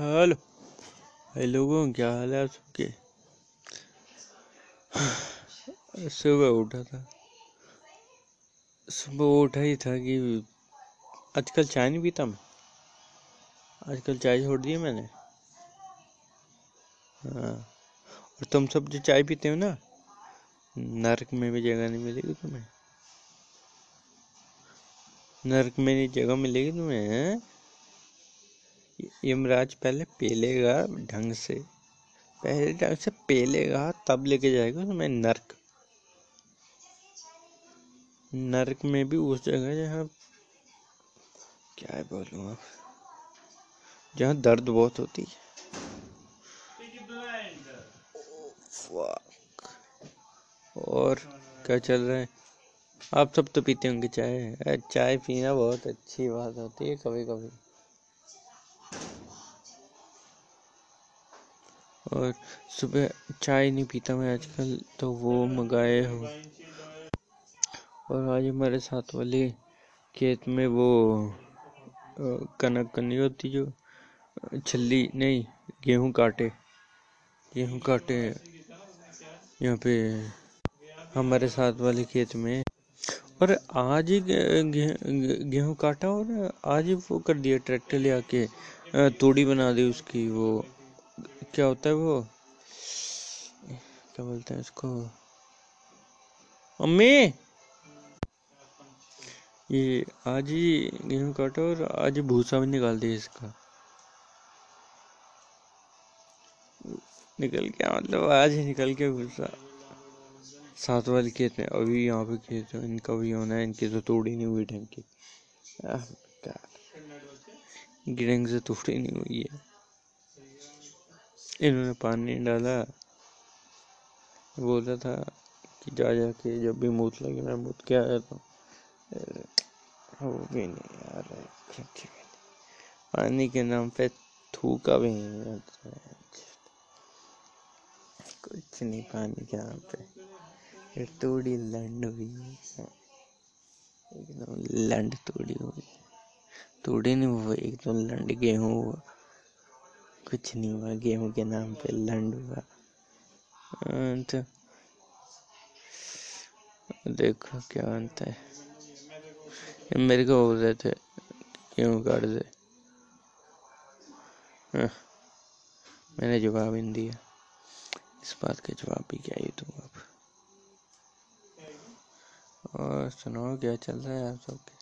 Hello? भाई लोगों, क्या हाल है सबके? सुबह उठा था। सुबह उठा ही था कि आजकल चाय नहीं पीता मैं? आजकल चाय छोड़ दी मैंने। हाँ। और तुम सब जो चाय पीते हो ना, नरक में भी जगह नहीं मिलेगी तुम्हें। नरक में नहीं जगह मिलेगी तुम्हें यमराज पहले पेलेगा ढंग से। पहले ढंग से पेलेगा, तब लेके जाएगा तुम्हें नरक। नरक में भी उस जगह जहाँ, क्या है बोलूँ अब, जहाँ दर्द बहुत होती है। और क्या चल रहा है? आप सब तो पीते होंगे चाय। चाय पीना बहुत अच्छी बात होती है कभी कभी और सुबह चाय नहीं पीता मैं आजकल तो वो मंगाए हूँ और आज हमारे साथ वाले खेत में वो कनक नहीं होती जो, छल्ली नहीं, गेहूँ काटे। गेहूँ काटे। यहाँ पे हमारे साथ वाले खेत में। और आज ही गेहूँ काटा और आज ही वो कर दिया ट्रैक्टर ले आके तोड़ी बना दी उसकी वो। क्या होता है वो? क्या बोलते हैं इसको अम्मी! ये आज ही गेहूँ काटा और आज भूसा भी निकाल दिया इसका। निकल गया मतलब आज ही निकल के भूसा। सात वाले खेत में, अभी यहाँ पे खेत है, इनका भी होना है, इनकी तो तोड़ी नहीं हुई ढंग की। ढंग से तोड़ी नहीं हुई है। इन्होंने पानी डाला। बोला था कि जा जा के जब भी मूत लगे मैं मूत के आया था वो भी नहीं आ रहा है पानी के नाम पे थूका भी नहीं कुछ नहीं, पानी के नाम पे। तोड़ी लंड हुई एकदम लंड तोड़ी हुई तोड़ी नहीं हुई, एकदम लंड गेहूँ हुआ। कुछ नहीं हुआ गेहूँ के नाम पे लंड हुआ। तो देखो क्या अंत है। मेरे को बोल रहे थे गेहूँ काट दे। हाँ, मैंने जवाब नहीं दिया। इस बात का जवाब भी क्या ही दूँ अब और सुनाओ क्या चल रहा है आप सबके?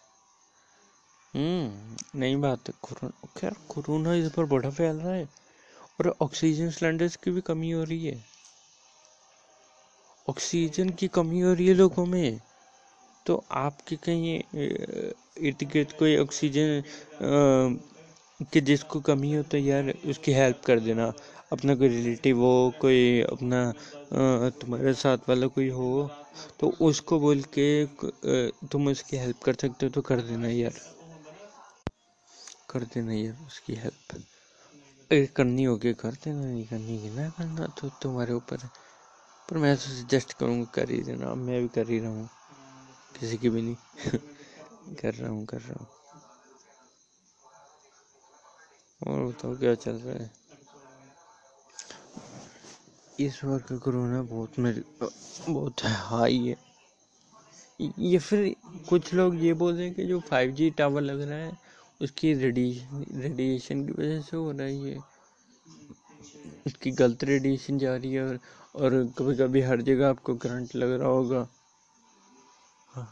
हम्म नई बात है, कोरोना कोरोना इस पर बड़ा फैल रहा है, और ऑक्सीजन सिलेंडर्स की भी कमी हो रही है। ऑक्सीजन की कमी हो रही है लोगों में तो आपके कहीं इर्द गिर्द कोई ऑक्सीजन के जिसको कमी हो तो यार उसकी हेल्प कर देना। अपना कोई रिलेटिव हो, कोई अपना तुम्हारे साथ वाला कोई हो तो उसको बोल के तुम उसकी हेल्प कर सकते हो तो कर देना यार। कर देना यार उसकी हेल्प अगर करनी होगी कर देना नहीं करनी की ना करना तो तुम्हारे ऊपर है। पर मैं तो सजेस्ट करूँगा, कर ही देना। मैं भी कर ही रहा हूँ। किसी की भी नहीं। कर रहा हूँ, कर रहा हूँ। और बताओ क्या चल रहा है? इस बार का कोरोना बहुत मेरे, बहुत हाई है। ये फिर कुछ लोग ये बोल रहे हैं कि जो फाइव जी टावर लग रहा है उसकी रेडिएशन रेडिएशन की वजह से हो रहा है ये। उसकी गलत रेडिएशन जा रही है और और कभी कभी हर जगह आपको करंट लग रहा होगा। हाँ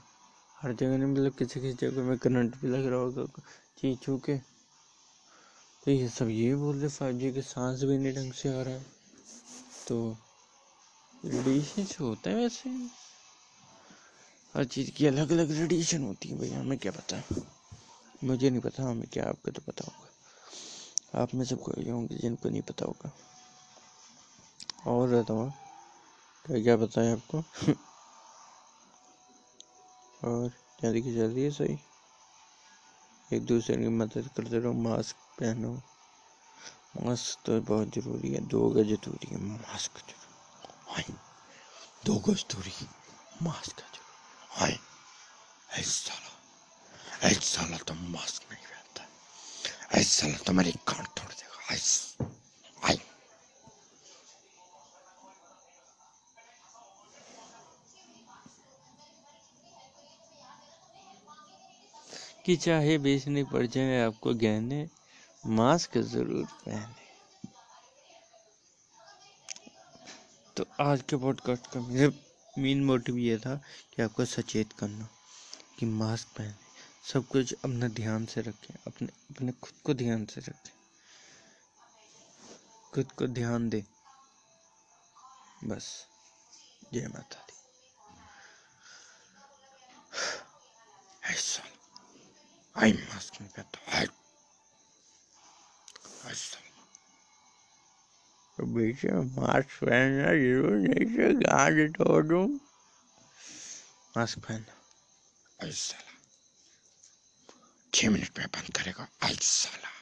हर जगह नहीं मतलब किसी किसी जगह में करंट भी लग रहा होगा। चीज़ छू के तो ये सब ये बोल रहे फाइव जी के सांस भी नहीं ढंग से आ रहा है। तो रेडिएशन से होता है वैसे। हर चीज़ की अलग अलग रेडिएशन होती है भैया हमें क्या पता। मुझे नहीं पता हमें क्या आपको तो पता होगा आप में सब कोई होंगे जिनको नहीं पता होगा। और बताओ क्या क्या पता है आपको? और क्या देखिए चल रही है सही? एक दूसरे की मदद करते रहो, मास्क पहनो। मास्क तो बहुत ज़रूरी है, दो गज दूरी है, मास्क ज़रूर। हाँ दो गज दूरी, मास्क ज़रूर। हाँ ऐसा ऐसा साला तो मास्क नहीं पहनता ऐसा साला तो मेरी कान तोड़ देगा आइस आई कि चाहे बेचने पड़ जाए आपको गहने मास्क ज़रूर पहने तो आज के पॉडकास्ट का मेरा मेन मोटिव ये था कि आपको सचेत करना कि मास्क पहने सब कुछ अपना ध्यान से रखें, अपने अपने खुद को ध्यान से रखें। खुद को ध्यान दे। बस, जय माता दी। आई मास्क में तो मास्क पहनना ज़रूर नहीं से तोड़ दूँ। मास्क पहनना। ऐसा छह मिनट में बंद करेगा ऐसा